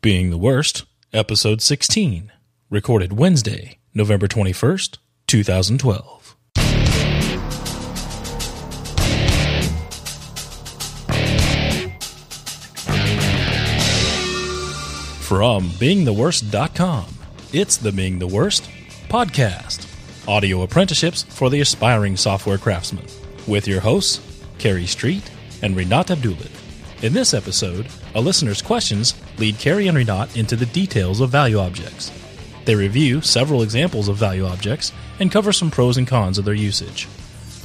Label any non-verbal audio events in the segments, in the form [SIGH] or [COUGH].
Being the Worst, Episode 16, recorded Wednesday, November 21st, 2012. From beingtheworst.com, it's the Being the Worst podcast, audio apprenticeships for the aspiring software craftsman, with your hosts, Kerry Street and Rinat Abdullin. In this episode, a listener's questions lead Kerry and Rinat into the details of value objects. They review several examples of value objects and cover some pros and cons of their usage.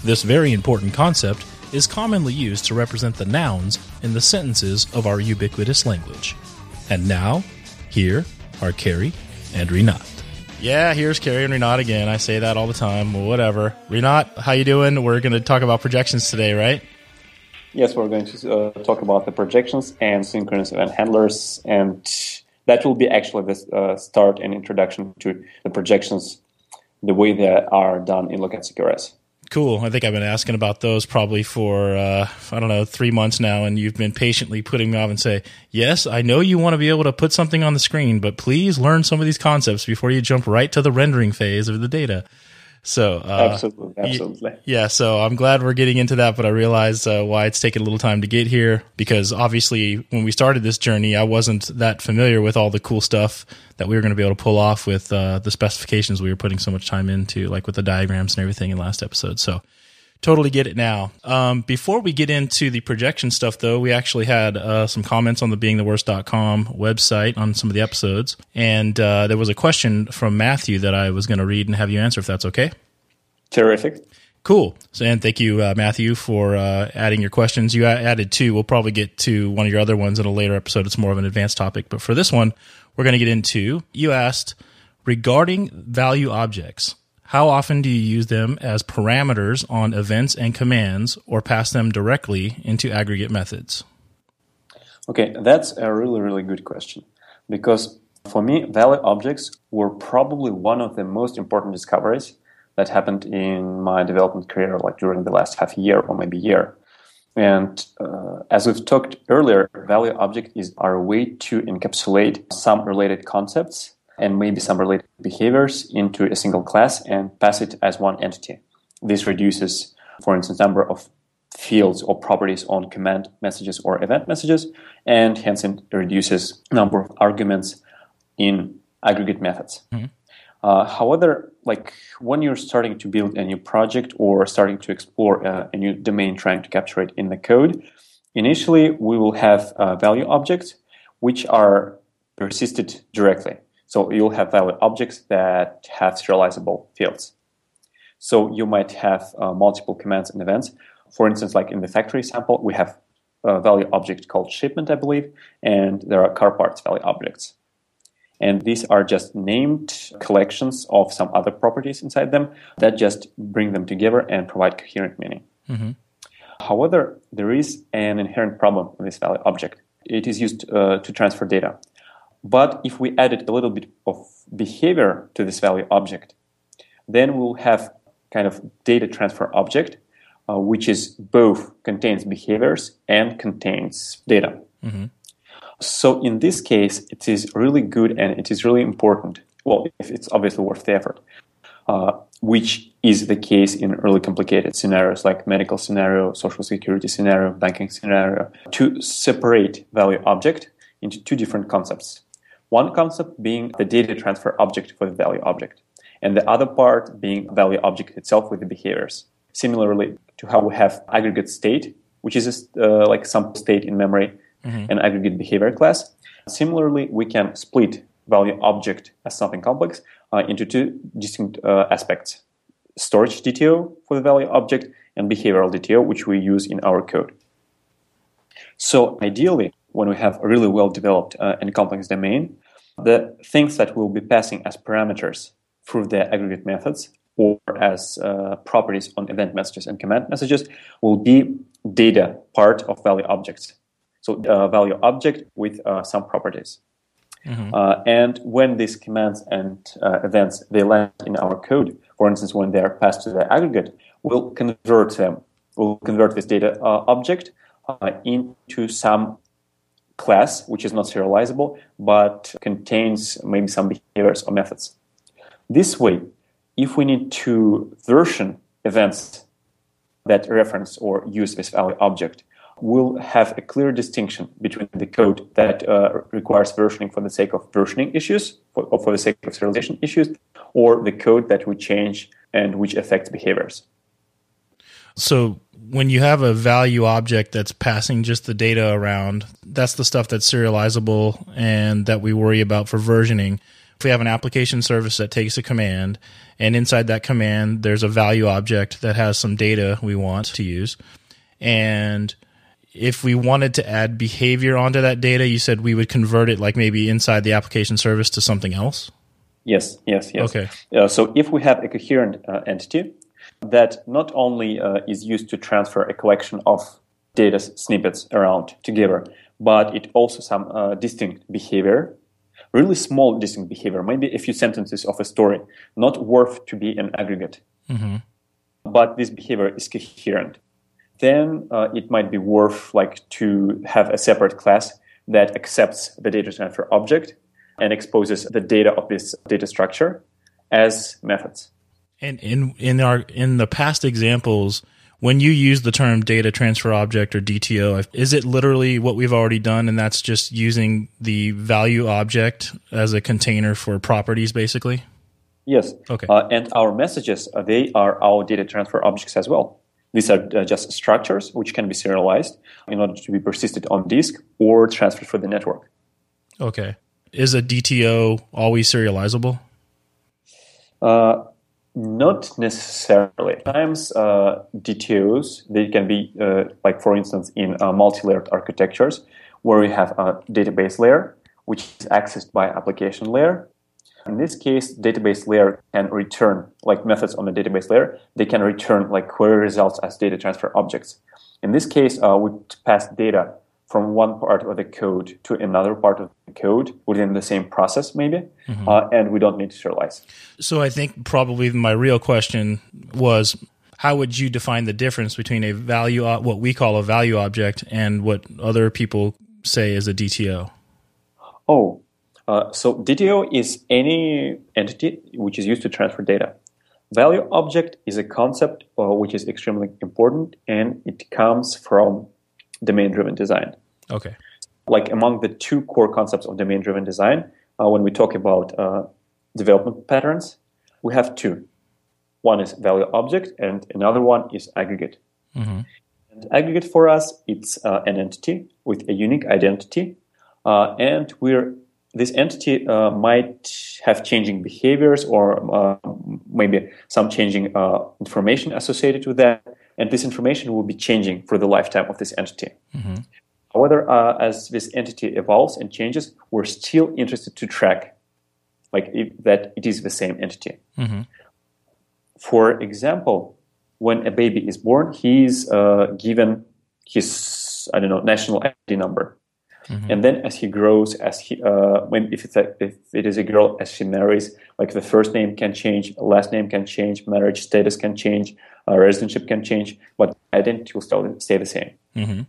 This very important concept is commonly used to represent the nouns in the sentences of our ubiquitous language. And now, here are Kerry and Rinat. Yeah, here's Kerry and Rinat again. I say that all the time. Whatever. Rinat, how you doing? We're going to talk about projections today, right? Yes, we're going to uh, talk about the projections and synchronous event handlers, and that will be actually the uh, start and introduction to the projections, the way they are done in Lokad CQRS. Cool. I think I've been asking about those probably for uh, I don't know three months now, and you've been patiently putting me off and say, "Yes, I know you want to be able to put something on the screen, but please learn some of these concepts before you jump right to the rendering phase of the data." So uh, absolutely, absolutely, yeah. So I'm glad we're getting into that, but I realize uh, why it's taken a little time to get here because obviously when we started this journey, I wasn't that familiar with all the cool stuff that we were going to be able to pull off with uh, the specifications we were putting so much time into, like with the diagrams and everything in last episode. So totally get it now. Um, before we get into the projection stuff, though, we actually had uh, some comments on the beingtheworst.com website on some of the episodes. And uh, there was a question from Matthew that I was going to read and have you answer if that's okay. Terrific. Cool. So, and thank you, uh, Matthew, for uh, adding your questions. You added two. We'll probably get to one of your other ones in a later episode. It's more of an advanced topic. But for this one, we're going to get into you asked regarding value objects. How often do you use them as parameters on events and commands or pass them directly into aggregate methods? Okay, that's a really, really good question. Because for me, value objects were probably one of the most important discoveries that happened in my development career, like during the last half year or maybe year. And uh, as we've talked earlier, value object is our way to encapsulate some related concepts and maybe some related behaviors into a single class and pass it as one entity. This reduces, for instance, number of fields or properties on command messages or event messages, and hence it reduces number of arguments in aggregate methods. Mm-hmm. Uh, however, like when you're starting to build a new project or starting to explore a, a, new domain, trying to capture it in the code, initially we will have uh, value objects which are persisted directly. So you'll have value objects that have serializable fields. So you might have uh, multiple commands and events. For instance, like in the factory sample, we have a value object called shipment, I believe, and there are car parts value objects. And these are just named collections of some other properties inside them that just bring them together and provide coherent meaning. Mm-hmm. However, there is an inherent problem with this value object. It is used uh, to transfer data. But if we added a little bit of behavior to this value object, then we'll have kind of data transfer object, uh, which is both contains behaviors and contains data. Mm-hmm. So in this case, it is really good and it is really important. Well, if it's obviously worth the effort, uh, which is the case in really complicated scenarios like medical scenario, social security scenario, banking scenario, to separate value object into two different concepts. One concept being the data transfer object for the value object, and the other part being value object itself with the behaviors. Similarly to how we have aggregate state, which is uh, like some state in memory, mm-hmm. and aggregate behavior class. Similarly, we can split value object as something complex uh, into two distinct uh, aspects storage DTO for the value object and behavioral DTO, which we use in our code. So, ideally, when we have a really well developed uh, and complex domain, the things that we'll be passing as parameters through the aggregate methods or as uh, properties on event messages and command messages will be data part of value objects. So uh, value object with uh, some properties. Mm-hmm. Uh, and when these commands and uh, events they land in our code, for instance, when they are passed to the aggregate, we'll convert them. We'll convert this data uh, object into some class, which is not serializable, but contains maybe some behaviors or methods. This way, if we need to version events that reference or use this value object, we'll have a clear distinction between the code that uh, requires versioning for the sake of versioning issues, for, or for the sake of serialization issues, or the code that we change and which affects behaviors. So when you have a value object that's passing just the data around, that's the stuff that's serializable and that we worry about for versioning. If we have an application service that takes a command, and inside that command, there's a value object that has some data we want to use. And if we wanted to add behavior onto that data, you said we would convert it like maybe inside the application service to something else? Yes, yes, yes. Okay. Uh, so if we have a coherent uh, entity, that not only uh, is used to transfer a collection of data snippets around together, but it also some uh, distinct behavior, really small distinct behavior, maybe a few sentences of a story, not worth to be an aggregate. Mm-hmm. But this behavior is coherent. Then uh, it might be worth like to have a separate class that accepts the data transfer object and exposes the data of this data structure as methods. And in in our in the past examples, when you use the term data transfer object or DTO, is it literally what we've already done, and that's just using the value object as a container for properties, basically? Yes. Okay. Uh, and our messages, uh, they are our data transfer objects as well. These are uh, just structures which can be serialized in order to be persisted on disk or transferred for the network. Okay. Is a DTO always serializable? Uh, not necessarily. Sometimes uh, DTOs they can be uh, like, for instance, in uh, multi-layered architectures where we have a database layer which is accessed by application layer. In this case, database layer can return like methods on the database layer. They can return like query results as data transfer objects. In this case, uh, we pass data from one part of the code to another part of the code within the same process, maybe, mm-hmm. uh, and we don't need to serialize. So I think probably my real question was how would you define the difference between a value, what we call a value object, and what other people say is a DTO? Oh, uh, so DTO is any entity which is used to transfer data. Value object is a concept uh, which is extremely important, and it comes from domain-driven design. Okay. Like among the two core concepts of domain driven design, uh, when we talk about uh, development patterns, we have two. One is value object, and another one is aggregate. Mm-hmm. And aggregate for us, it's uh, an entity with a unique identity, uh, and we're this entity uh, might have changing behaviors or uh, maybe some changing information associated with that, and this information will be changing for the lifetime of this entity. Mm-hmm. However, uh, as this entity evolves and changes, we're still interested to track like if, that it is the same entity. Mm-hmm. For example, when a baby is born, he is uh, given his I don't know national ID number, mm-hmm. and then as he grows, as he uh, when if it's a, if it is a girl, as she marries, like the first name can change, last name can change, marriage status can change, uh, residentship can change, but identity will still stay the same. Mm-hmm.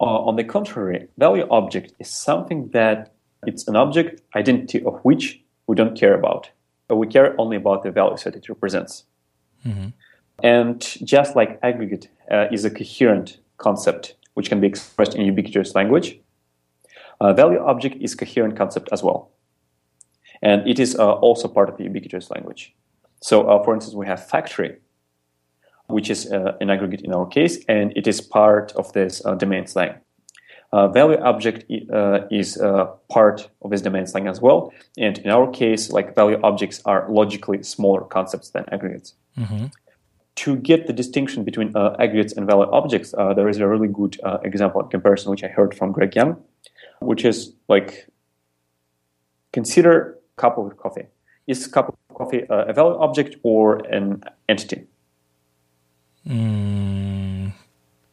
Uh, on the contrary, value object is something that it's an object identity of which we don't care about. We care only about the values that it represents. Mm-hmm. And just like aggregate uh, is a coherent concept which can be expressed in ubiquitous language, uh, value object is coherent concept as well. And it is uh, also part of the ubiquitous language. So, uh, for instance, we have factory, which is uh, an aggregate in our case, and it is part of this uh, domain slang. Uh, value object uh, is uh, part of this domain slang as well, and in our case, like value objects are logically smaller concepts than aggregates. Mm-hmm. To get the distinction between uh, aggregates and value objects, there is a really good example and comparison which I heard from Greg Young, which is like consider cup of coffee. Is cup of coffee a value object or an entity? Mm,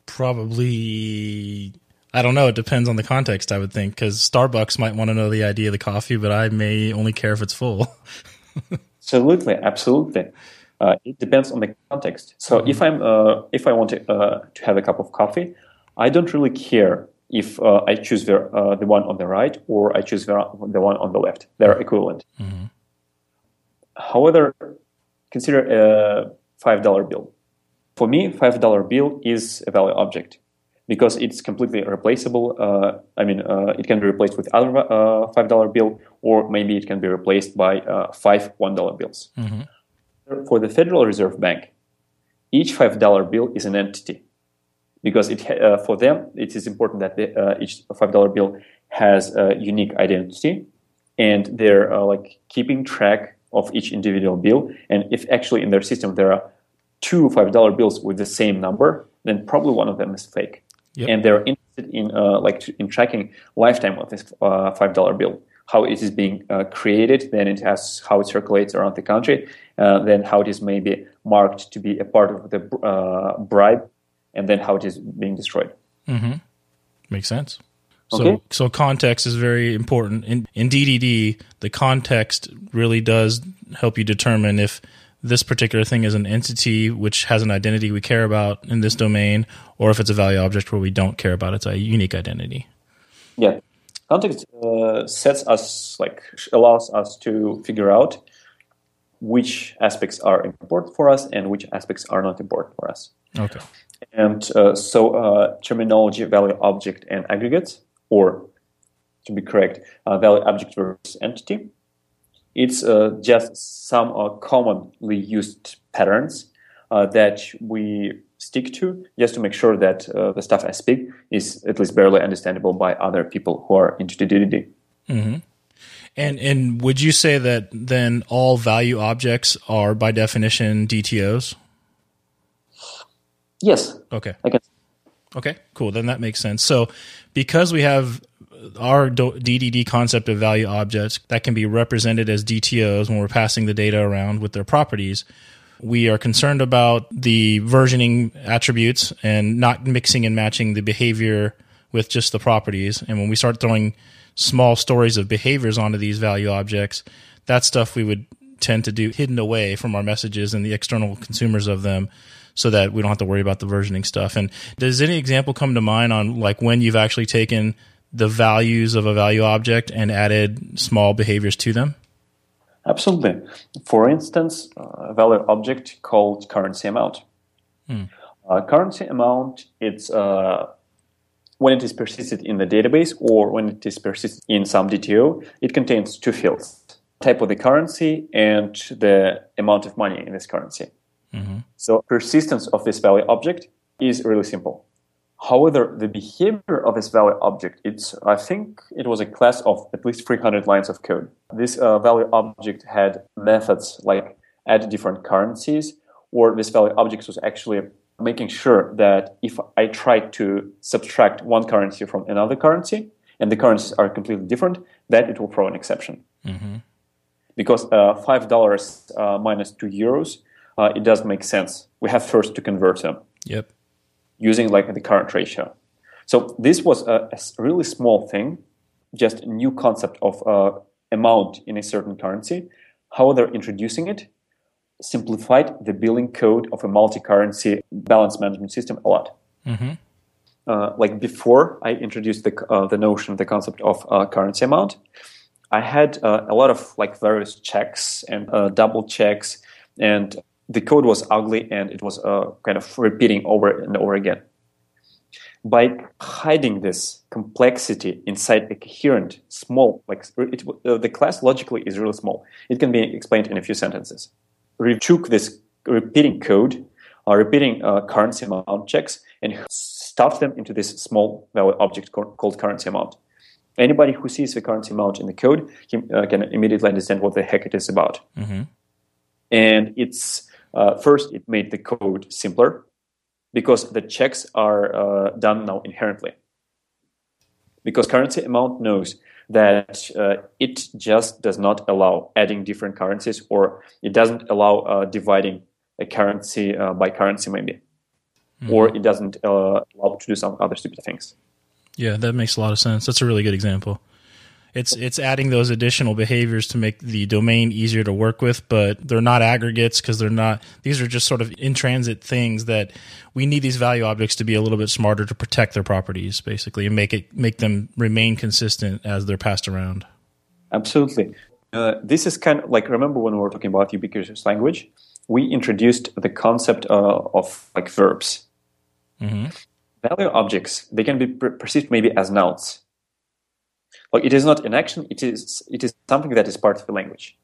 probably. I don't know. It depends on the context, I would think, because Starbucks might want to know the idea of the coffee, but I may only care if it's full. [LAUGHS] absolutely, absolutely. Uh, it depends on the context. So mm-hmm. if I'm uh, if I want to uh, to have a cup of coffee, I don't really care if uh, I choose the, uh, the one on the right or I choose the, the one on the left. They're equivalent. Mm-hmm. However, consider a $5 bill. For me, $5 bill is a value object because it's completely replaceable. Uh, I mean, uh, it can be replaced with other uh, $5 bill or maybe it can be replaced by uh, five $1 bills. Mm-hmm. For the Federal Reserve Bank, each $5 bill is an entity because it uh, for them it is important that the, uh, each five dollar bill has a unique identity, and they're uh, like keeping track of each individual bill. And if actually in their system there are two five dollar bills with the same number, then probably one of them is fake. Yep. And they're interested in uh, like in tracking lifetime of this uh, five dollar bill how it is being uh, created, then it has how it circulates around the country, uh, then how it is maybe marked to be a part of the uh, bribe and then how it is being destroyed. Mm-hmm. Makes sense. So, okay. so context is very important. In, in DDD, the context really does help you determine if this particular thing is an entity which has an identity we care about in this domain, or if it's a value object where we don't care about its a unique identity. Yeah, context uh, sets us like allows us to figure out which aspects are important for us and which aspects are not important for us. Okay. And uh, so uh, terminology, value object, and aggregate, or to be correct, uh, value object versus entity, it's uh, just some uh, commonly used patterns uh, that we stick to just to make sure that the stuff I speak is at least barely understandable by other people who are into DDD. Mm-hmm. And and would you say that then all value objects are by definition DTOs? Yes. Okay. Okay, cool. Then that makes sense. So, because we have our DDD concept of value objects that can be represented as DTOs when we're passing the data around with their properties, we are concerned about the versioning attributes and not mixing and matching the behavior with just the properties. And when we start throwing small stories of behaviors onto these value objects, that stuff we would tend to do hidden away from our messages and the external consumers of them so that we don't have to worry about the versioning stuff. And does any example come to mind on like when you've actually taken the values of a value object and added small behaviors to them? Absolutely. For instance, a value object called currency amount. Hmm. Uh, currency amount, it's uh, when it is persisted in the database or when it is persisted in some DTO, it contains two fields type of the currency and the amount of money in this currency. Mm-hmm. So persistence of this value object is really simple. However, the behavior of this value object, it's, I think it was a class of at least 300 lines of code. This uh, value object had methods like add different currencies, or this value object was actually making sure that if I try to subtract one currency from another currency, and the currencies are completely different, that it will throw an exception. Mm-hmm. Because uh, $5 uh, minus 2 euros uh, it does make sense. We have first to convert them. Yep. Using like the current ratio. So this was a, a really small thing, just a new concept of uh, amount in a certain currency. How they're introducing it simplified the billing code of a multi-currency balance management system a lot. Mm-hmm. Uh, like before I introduced the uh, the notion, the concept of uh, currency amount, I had uh, a lot of like various checks and uh, double checks and the code was ugly and it was uh, kind of repeating over and over again. By hiding this complexity inside a coherent, small, like it, uh, the class logically is really small. It can be explained in a few sentences. We took this repeating code, uh, repeating uh, currency amount checks, and stuffed them into this small value object called currency amount. Anybody who sees the currency amount in the code can, uh, can immediately understand what the heck it is about. Mm-hmm. And it's uh, first, it made the code simpler because the checks are uh, done now inherently. Because currency amount knows that uh, it just does not allow adding different currencies or it doesn't allow uh, dividing a currency uh, by currency, maybe. Mm-hmm. Or it doesn't uh, allow to do some other stupid things. Yeah, that makes a lot of sense. That's a really good example. It's it's adding those additional behaviors to make the domain easier to work with, but they're not aggregates because they're not. These are just sort of in transit things that we need these value objects to be a little bit smarter to protect their properties, basically, and make it make them remain consistent as they're passed around. Absolutely. Uh, this is kind of like remember when we were talking about ubiquitous language, we introduced the concept uh, of like verbs. Mm-hmm. Value objects they can be perceived maybe as nouns like it is not an action, it is it is something that is part of the language.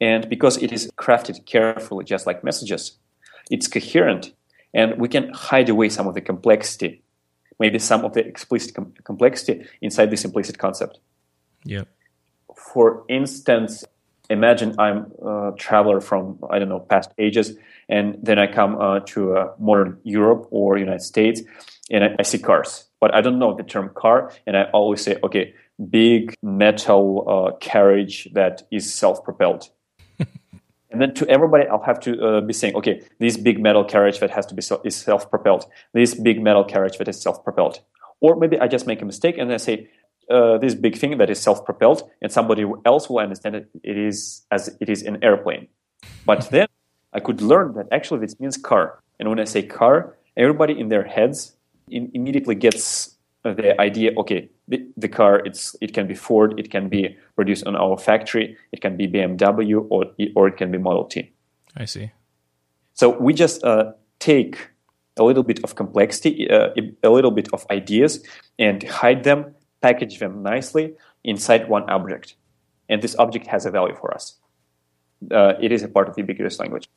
And because it is crafted carefully, just like messages, it's coherent, and we can hide away some of the complexity, maybe some of the explicit com- complexity inside this implicit concept. Yeah. For instance, imagine I'm a traveler from I don't know past ages, and then I come uh, to uh, modern Europe or United States, and I, I see cars, but I don't know the term car, and I always say, okay, big metal uh, carriage that is self-propelled. [LAUGHS] and then to everybody, I'll have to uh, be saying, okay, this big metal carriage that has to be is self-propelled. This big metal carriage that is self-propelled. Or maybe I just make a mistake and I say uh, this big thing that is self-propelled, and somebody else will understand it, it is as it is an airplane. But then I could learn that actually this means car. And when I say car, everybody in their heads in, immediately gets the idea okay the, the, car it's it can be ford it can be produced on our factory it can be bmw or, or it can be model t. I see. So we just uh, take a little bit of complexity uh, a little bit of ideas and hide them package them nicely inside one object. And this object has a value for us. Uh, it is a part of the ubiquitous language.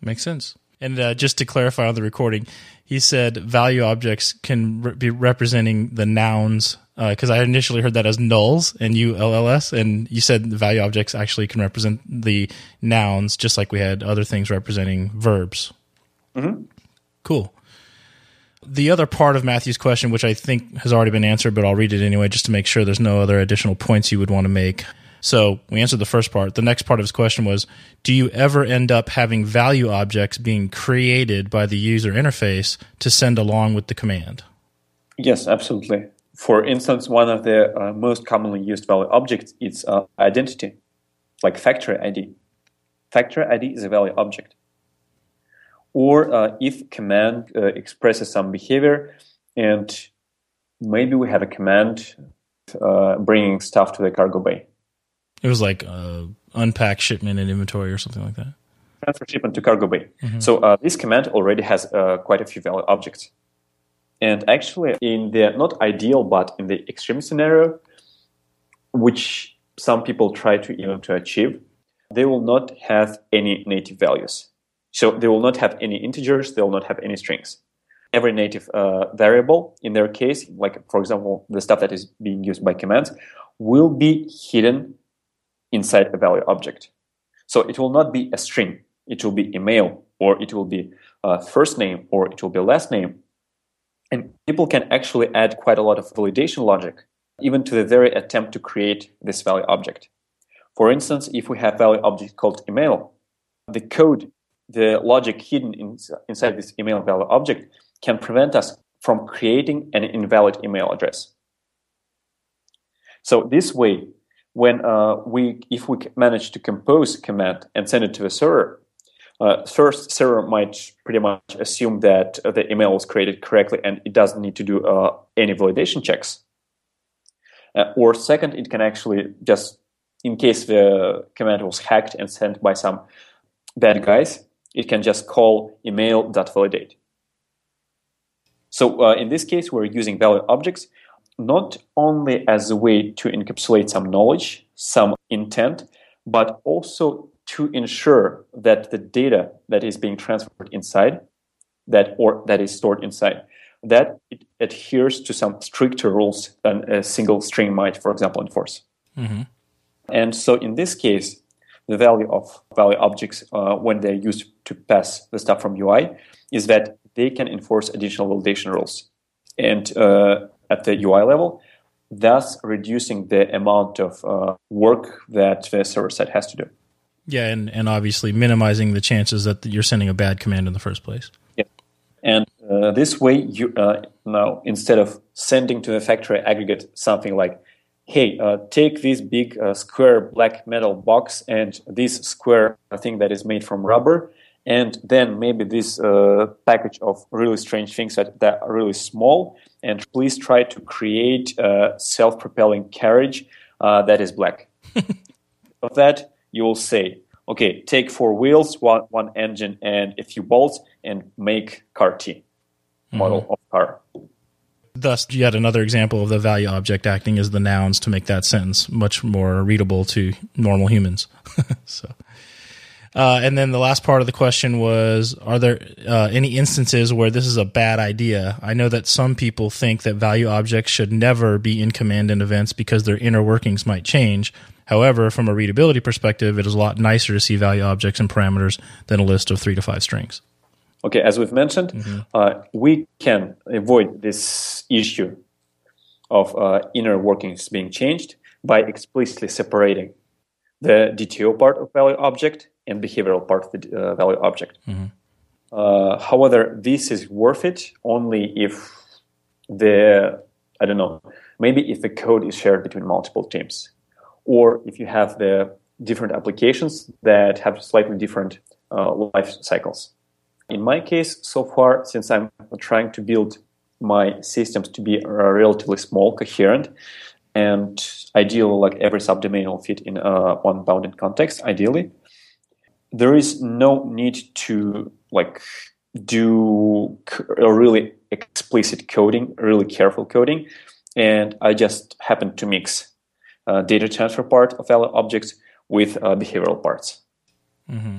Makes sense. And uh, just to clarify on the recording, he said value objects can re- be representing the nouns because uh, I initially heard that as nulls and U L L S, and you said the value objects actually can represent the nouns, just like we had other things representing verbs. Mm-hmm. Cool. The other part of Matthew's question, which I think has already been answered, but I'll read it anyway just to make sure there's no other additional points you would want to make. So we answered the first part. The next part of his question was Do you ever end up having value objects being created by the user interface to send along with the command? Yes, absolutely. For instance, one of the uh, most commonly used value objects is uh, identity, like factory ID. Factory ID is a value object. Or uh, if command uh, expresses some behavior, and maybe we have a command uh, bringing stuff to the cargo bay it was like uh, unpack shipment and inventory or something like that. Transfer shipment to cargo bay. Mm-hmm. So uh, this command already has uh, quite a few value objects. And actually, in the not ideal, but in the extreme scenario, which some people try to even to achieve, they will not have any native values. So they will not have any integers. They will not have any strings. Every native uh, variable, in their case, like for example, the stuff that is being used by commands, will be hidden inside a value object. So it will not be a string. It will be email or it will be a first name or it will be last name. And people can actually add quite a lot of validation logic even to the very attempt to create this value object. For instance, if we have value object called email, the code, the logic hidden in, inside this email value object can prevent us from creating an invalid email address. So this way, when uh, we if we manage to compose command and send it to the server uh, first server might pretty much assume that the email was created correctly and it doesn't need to do uh, any validation checks. Uh, or second it can actually just in case the command was hacked and sent by some bad guys it can just call email.validate so uh, in this case we're using value objects not only as a way to encapsulate some knowledge, some intent, but also to ensure that the data that is being transferred inside that or that is stored inside that it adheres to some stricter rules than a single string might for example enforce mm-hmm. and so in this case the value of value objects uh, when they're used to pass the stuff from ui is that they can enforce additional validation rules and uh, at the UI level, thus reducing the amount of uh, work that the server side has to do. Yeah, and, and obviously minimizing the chances that you're sending a bad command in the first place. Yeah, and uh, this way, you uh, now instead of sending to the factory aggregate something like hey, uh, take this big uh, square black metal box and this square thing that is made from rubber, and then maybe this uh, package of really strange things that, that are really small, and please try to create a self-propelling carriage uh, that is black. [LAUGHS] of that, you will say, okay, take four wheels, one, one engine, and a few bolts, and make car T, model mm-hmm. of car. Thus, yet another example of the value object acting as the nouns to make that sentence much more readable to normal humans. [LAUGHS] so, uh, and then the last part of the question was: Are there uh, any instances where this is a bad idea? I know that some people think that value objects should never be in command in events because their inner workings might change. However, from a readability perspective, it is a lot nicer to see value objects and parameters than a list of three to five strings. Okay, as we've mentioned, mm-hmm. uh, we can avoid this issue of uh, inner workings being changed by explicitly separating the DTO part of value object and behavioral part of the uh, value object. Mm-hmm. Uh, however, this is worth it only if the I don't know maybe if the code is shared between multiple teams, or if you have the different applications that have slightly different uh, life cycles. In my case, so far, since I'm trying to build my systems to be relatively small, coherent, and ideally, like every subdomain will fit in uh, one bounded context, ideally, there is no need to like do a really explicit coding, really careful coding, and I just happen to mix data transfer part of objects with uh, behavioral parts. Mm-hmm.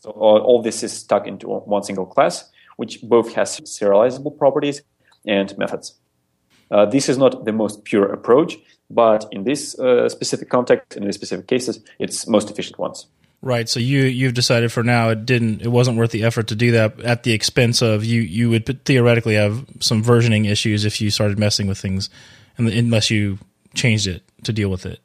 So all, all this is stuck into one single class, which both has serializable properties and methods. Uh, this is not the most pure approach, but in this uh, specific context, in these specific cases, it's most efficient ones. Right. So you you've decided for now it didn't it wasn't worth the effort to do that at the expense of you you would theoretically have some versioning issues if you started messing with things, unless you changed it to deal with it.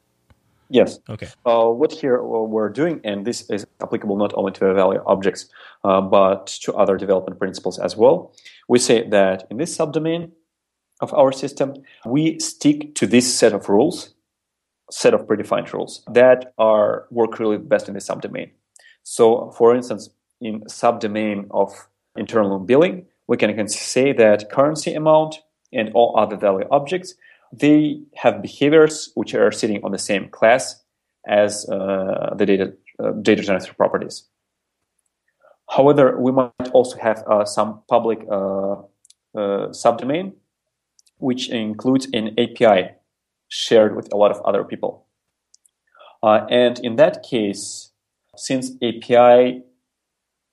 Yes. Okay. Uh, what here we're doing, and this is applicable not only to the value objects, uh, but to other development principles as well. We say that in this subdomain of our system, we stick to this set of rules, set of predefined rules that are work really best in this subdomain. So, for instance, in subdomain of internal billing, we can say that currency amount and all other value objects they have behaviors which are sitting on the same class as uh, the data uh, data transfer properties. However, we might also have uh, some public uh, uh, subdomain, which includes an API shared with a lot of other people. Uh, and in that case, since API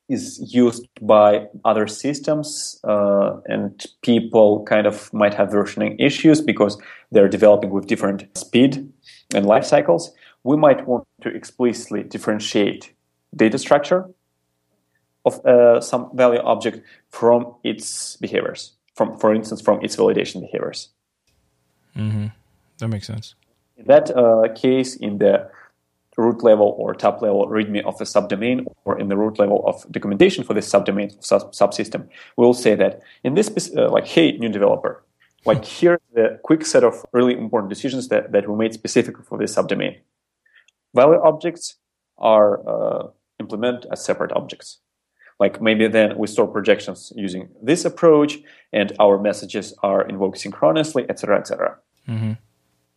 is used by other systems uh, and people kind of might have versioning issues because they're developing with different speed and life cycles. We might want to explicitly differentiate data structure of uh, some value object from its behaviors from for instance from its validation behaviors. Mm-hmm. that makes sense. In that uh, case in the root level or top level README of a subdomain or in the root level of documentation for this subdomain sub- subsystem, we'll say that in this, uh, like, hey, new developer, like [LAUGHS] here's the quick set of really important decisions that, that we made specifically for this subdomain. Value objects are uh, implemented as separate objects. Like maybe then we store projections using this approach, and our messages are invoked synchronously, etc., etc. Mm-hmm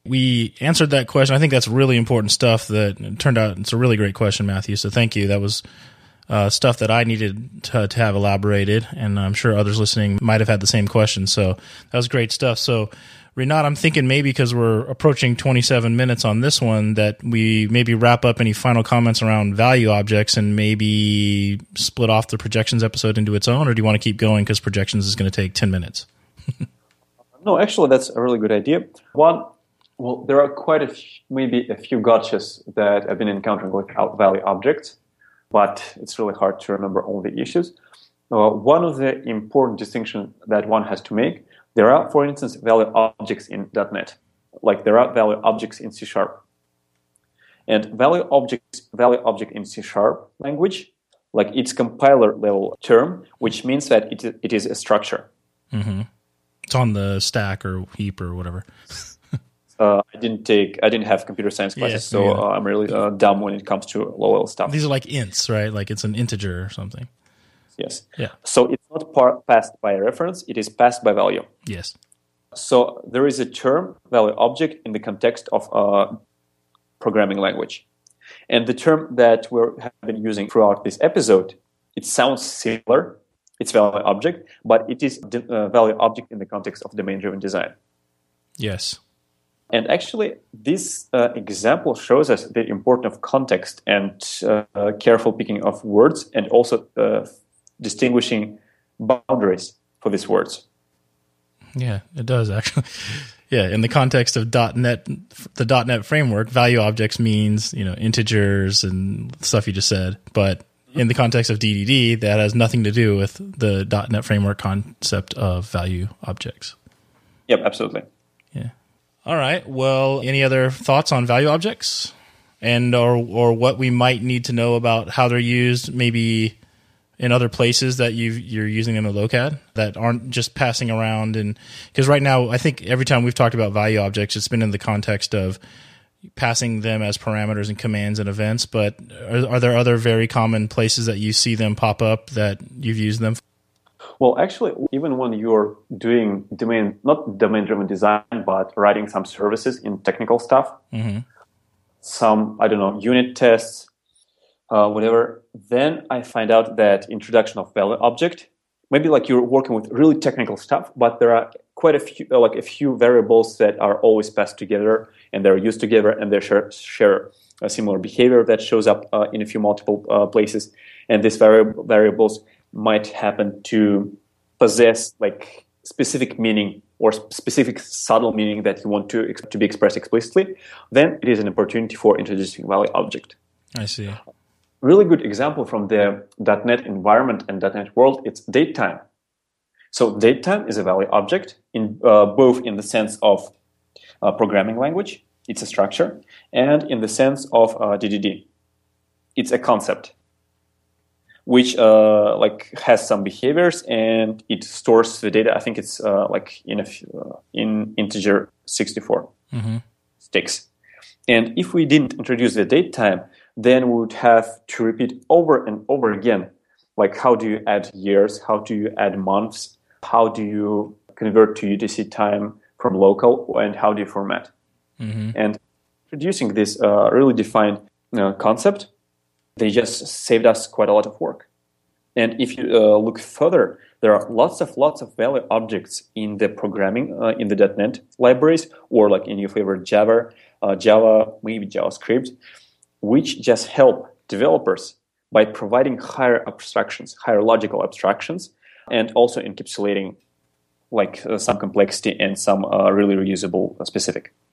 we answered that question. I think that's really important stuff that turned out it's a really great question, Matthew. So thank you. That was uh, stuff that I needed to, to, have elaborated, and I'm sure others listening might have had the same question. So that was great stuff. So, Rinat, I'm thinking maybe because we're approaching 27 minutes on this one, that we maybe wrap up any final comments around value objects and maybe split off the projections episode into its own, or do you want to keep going because projections is going to take 10 minutes? [LAUGHS] no, actually, that's a really good idea. One, well, there are quite a few, maybe a few gotchas that I've been encountering with value objects, but it's really hard to remember all the issues. Uh, one of the important distinctions that one has to make, there are, for instance, value objects in .NET, like there are value objects in C Sharp. And value objects, value object in C Sharp language, like it's compiler level term, which means that it, it is a structure. Mm-hmm. It's on the stack or heap or whatever. [LAUGHS] uh, I didn't take, I didn't have computer science classes, Yes, so yeah. uh, I'm really uh, dumb when it comes to low level stuff. These are like ints, right? Like it's an integer or something. yes. Yeah. So it's not par- passed by reference; it is passed by value. Yes. So there is a term value object in the context of a programming language, and the term that we have been using throughout this episode, it sounds similar. It's value object, but it is the uh, value object in the context of domain-driven design. Yes. And actually, this uh, example shows us the importance of context and uh, careful picking of words, and also uh, distinguishing boundaries for these words. Yeah, it does actually. [LAUGHS] Yeah, in the context of .NET, the .NET framework, value objects means you know integers and stuff you just said. But in the context of DDD, that has nothing to do with the .NET framework concept of value objects. Yep, absolutely. All right. Well, any other thoughts on value objects, and or or what we might need to know about how they're used, maybe in other places that you you're using them in a Lokad that aren't just passing around and because right now I think every time we've talked about value objects, it's been in the context of passing them as parameters and commands and events. But are, are there other very common places that you see them pop up that you've used them? Well, actually, even when you're doing domain, not domain-driven design, but writing some services in technical stuff, some I don't know unit tests, uh, whatever, then I find out that introduction of value object, maybe like you're working with really technical stuff, but there are quite a few, uh, like a few variables that are always passed together and they're used together and they share, share a similar behavior that shows up uh, in a few multiple uh, places. And these vari- variables might happen to possess like specific meaning or specific subtle meaning that you want to, to be expressed explicitly, then it is an opportunity for introducing value object I see. really good example from the .NET environment and .NET world. It's datetime. So datetime is a value object in uh, both in the sense of uh, programming language, it's a structure, and in the sense of uh, DDD, it's a concept, which uh, like has some behaviors and it stores the data. I think it's uh, like in a uh, in integer 64 sticks. And if we didn't introduce the date time, then we would have to repeat over and over again. Like, how do you add years? How do you add months? How do you convert to UTC time from local? And how do you format? And introducing this uh, really defined uh, concept, they just saved us quite a lot of work. And if you uh, look further, there are lots of lots of value objects in the programming uh, in the .NET libraries, or like in your favorite Java, uh, Java, maybe JavaScript, which just help developers by providing higher abstractions, higher logical abstractions, and also encapsulating like uh, some complexity and some uh, really reusable uh,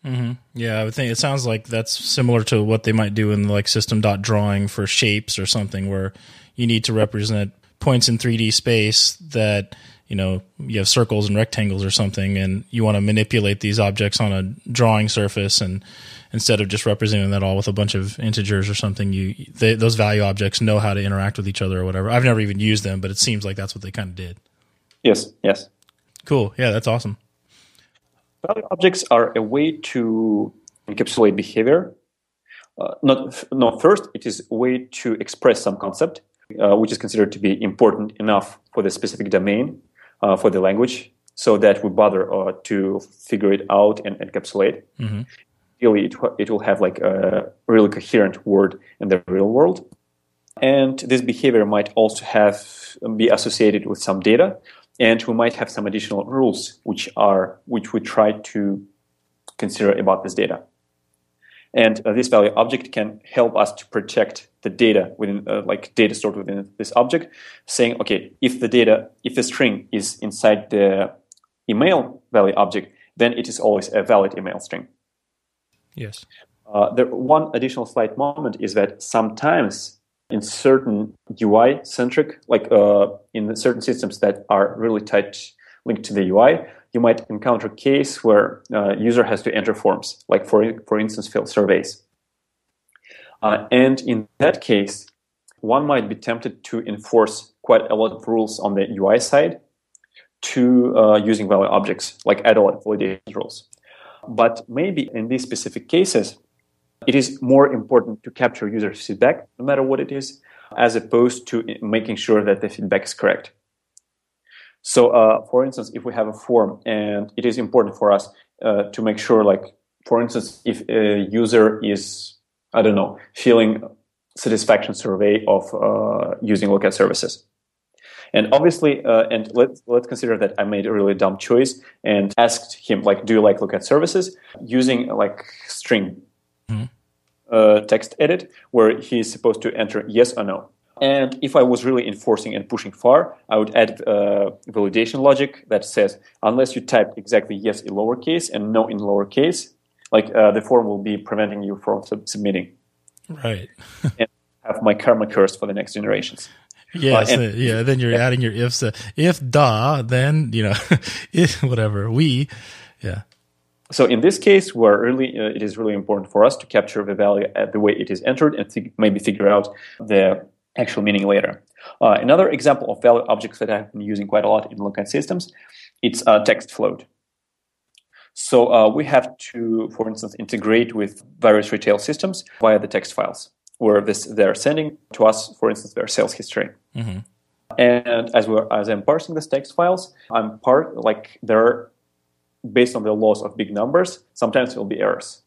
specific. Yeah, I would think it sounds like that's similar to what they might do in like system dot drawing for shapes or something where you need to represent points in 3D space that you know you have circles and rectangles or something and you want to manipulate these objects on a drawing surface and instead of just representing that all with a bunch of integers or something you they, those value objects know how to interact with each other or whatever. I've never even used them, but it seems like that's what they kind of did. Yes, yes. Cool. Yeah, that's awesome. Value objects are a way to encapsulate behavior. Uh, not, no, first, it is a way to express some concept, uh, which is considered to be important enough for the specific domain, uh, for the language, so that we bother uh, to figure it out and encapsulate. Ideally, it, it will have like a really coherent word in the real world. And this behavior might also have be associated with some data, and we might have some additional rules which are which we try to consider about this data. And uh, this value object can help us to protect the data within, uh, like data stored within this object, saying, okay, if the data, if the string is inside the email value object, then it is always a valid email string. Yes. Uh, the one additional slight moment is that sometimes in certain UI centric, like uh, in certain systems that are really tight linked to the UI, you might encounter a case where uh, user has to enter forms, like for for instance, fill surveys. Uh, and in that case, one might be tempted to enforce quite a lot of rules on the UI side to uh, using value objects, like add a lot of validation rules. But maybe in these specific cases, it is more important to capture user feedback, no matter what it is, as opposed to making sure that the feedback is correct. So, uh, for instance, if we have a form and it is important for us uh, to make sure, like, for instance, if a user is, I don't know, feeling satisfaction survey of uh, using Lokad services. And obviously, uh, and let's let's consider that I made a really dumb choice and asked him like, "Do you like Lokad services?" Using like string. Uh, text edit, where he's supposed to enter yes or no. And if I was really enforcing and pushing far, I would add uh, validation logic that says unless you type exactly yes in lowercase and no in lowercase, like uh, the form will be preventing you from sub- submitting. Right. [LAUGHS] and have my karma curse for the next generations. Yes, uh, and, yeah. Then you're adding your ifs. Uh, if da, then you know, [LAUGHS] if whatever we, yeah. So in this case, where really uh, it is really important for us to capture the value at the way it is entered and th- maybe figure out the actual meaning later. Uh, another example of value objects that I've been using quite a lot in Lokad systems, it's a text float. So uh, we have to, for instance, integrate with various retail systems via the text files, where this they're sending to us, for instance, their sales history. Mm-hmm. And as we're as I'm parsing these text files, I'm part like they're based on the laws of big numbers. Sometimes there will be errors.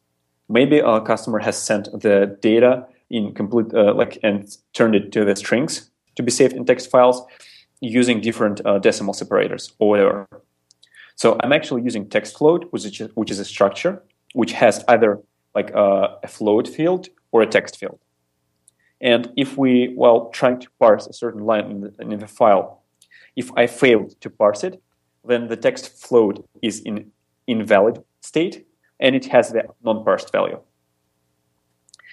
Maybe a customer has sent the data in complete uh, like and turned it to the strings to be saved in text files using different uh, decimal separators or whatever. So I'm actually using text float, which is, which is a structure which has either like a, a float field or a text field. And if we, while trying to parse a certain line in the, in the file, if I failed to parse it, then the text float is in invalid state and it has the non-parsed value.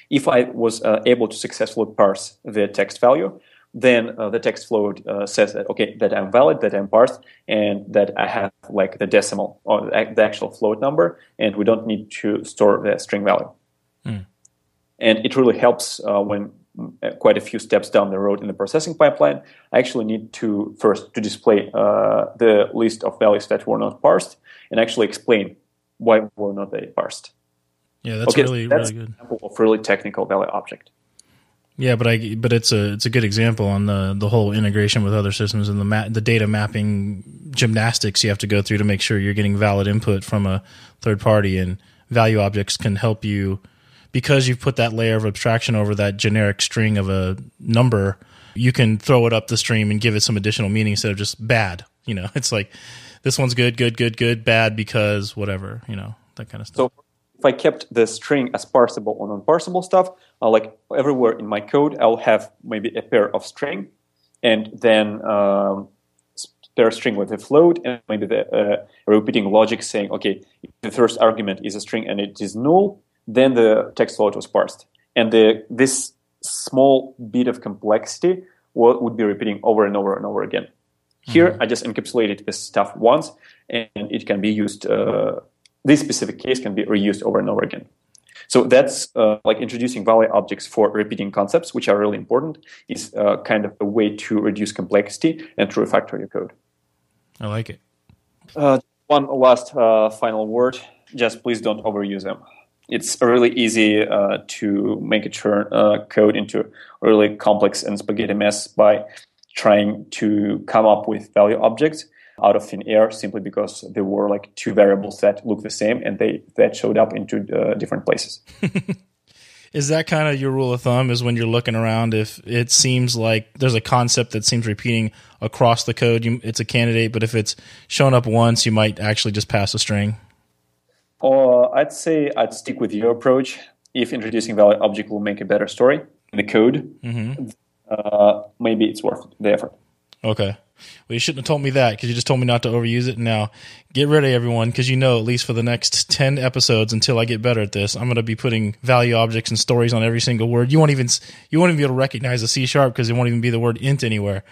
If I was uh, able to successfully parse the text value, then uh, the text float uh, says that okay that I'm valid, that I'm parsed, and that I have like the decimal or the actual float number, and we don't need to store the string value. Mm. And it really helps uh, when quite a few steps down the road in the processing pipeline. I actually need to first to display uh, the list of values that were not parsed, and actually explain why were not they parsed. Yeah, that's okay, really that's really good. Example of really technical value object. Yeah, but I but it's a it's a good example on the the whole integration with other systems and the ma- the data mapping gymnastics you have to go through to make sure you're getting valid input from a third party and value objects can help you because you've put that layer of abstraction over that generic string of a number you can throw it up the stream and give it some additional meaning instead of just bad you know? [LAUGHS] It's like this one's good good good good bad because whatever you know that kind of stuff. so if I kept the string as parsable or non-parsable stuff, uh, like everywhere in my code, I'll have maybe a pair of string, and then um, pair string with a float, and maybe the uh, repeating logic saying, okay, the first argument is a string and it is null, then the text float was parsed, and the, this small bit of complexity would be repeating over and over and over again. Here, mm-hmm. I just encapsulated this stuff once, and it can be used uh, this specific case can be reused over and over again. So that's uh, like introducing value objects for repeating concepts, which are really important, is uh, kind of a way to reduce complexity and to refactor your code. I like it. Uh, one last uh, final word: just please don't overuse them. It's really easy uh, to make a uh, code into a really complex and spaghetti mess by trying to come up with value objects out of thin air simply because there were like two variables that look the same and they that showed up into uh, different places. [LAUGHS] is that kind of your rule of thumb? Is when you're looking around, if it seems like there's a concept that seems repeating across the code, you, it's a candidate. But if it's shown up once, you might actually just pass a string. Uh, I'd say I'd stick with your approach. If introducing value object will make a better story in the code, mm-hmm. uh, maybe it's worth the effort. Okay. Well, you shouldn't have told me that because you just told me not to overuse it. Now, get ready, everyone, because you know at least for the next ten episodes until I get better at this, I'm going to be putting value objects and stories on every single word. You won't even you won't even be able to recognize a C sharp because it won't even be the word int anywhere.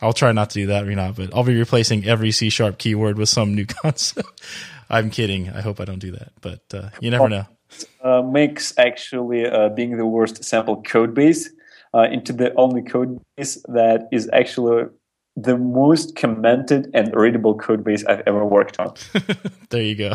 I'll try not to do that, or not, but I'll be replacing every C sharp keyword with some new [LAUGHS] concept. I'm kidding. I hope I don't do that, but uh, you never know. Uh, makes actually uh, being the worst sample code base uh, into the only code base that is actually the most commented and readable code base I've ever worked on. [LAUGHS] there you go.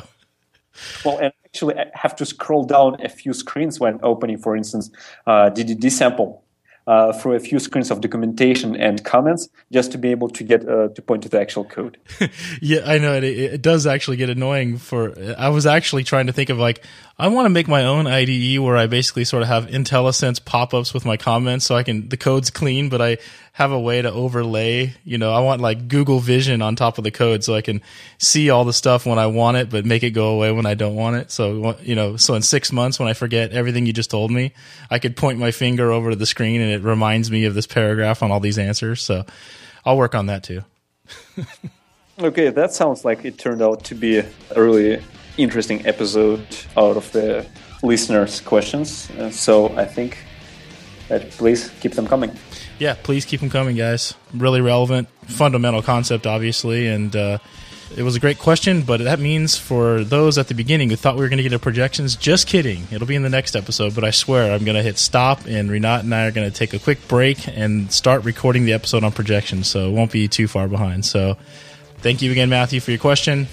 Well, and actually I have to scroll down a few screens when opening, for instance, uh, DDD sample uh, through a few screens of documentation and comments just to be able to get uh, to point to the actual code. [LAUGHS] yeah, I know it, it does actually get annoying. For I was actually trying to think of like I want to make my own IDE where I basically sort of have IntelliSense pop-ups with my comments, so I can the code's clean, but I have a way to overlay. You know, I want like Google Vision on top of the code, so I can see all the stuff when I want it, but make it go away when I don't want it. So you know, so in six months when I forget everything you just told me, I could point my finger over to the screen and it reminds me of this paragraph on all these answers. So I'll work on that too. [LAUGHS] okay, that sounds like it turned out to be a really interesting episode out of the listeners' questions. Uh, so I think that please keep them coming. Yeah, please keep them coming, guys. Really relevant, fundamental concept, obviously, and uh, it was a great question. But that means for those at the beginning who thought we were going to get a projections, just kidding. It'll be in the next episode. But I swear I'm going to hit stop, and Rinat and I are going to take a quick break and start recording the episode on projections, so it won't be too far behind. So, thank you again, Matthew, for your question.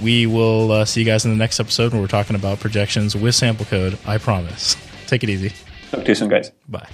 We will uh, see you guys in the next episode where we're talking about projections with sample code. I promise. Take it easy. Talk to you soon, guys. Bye.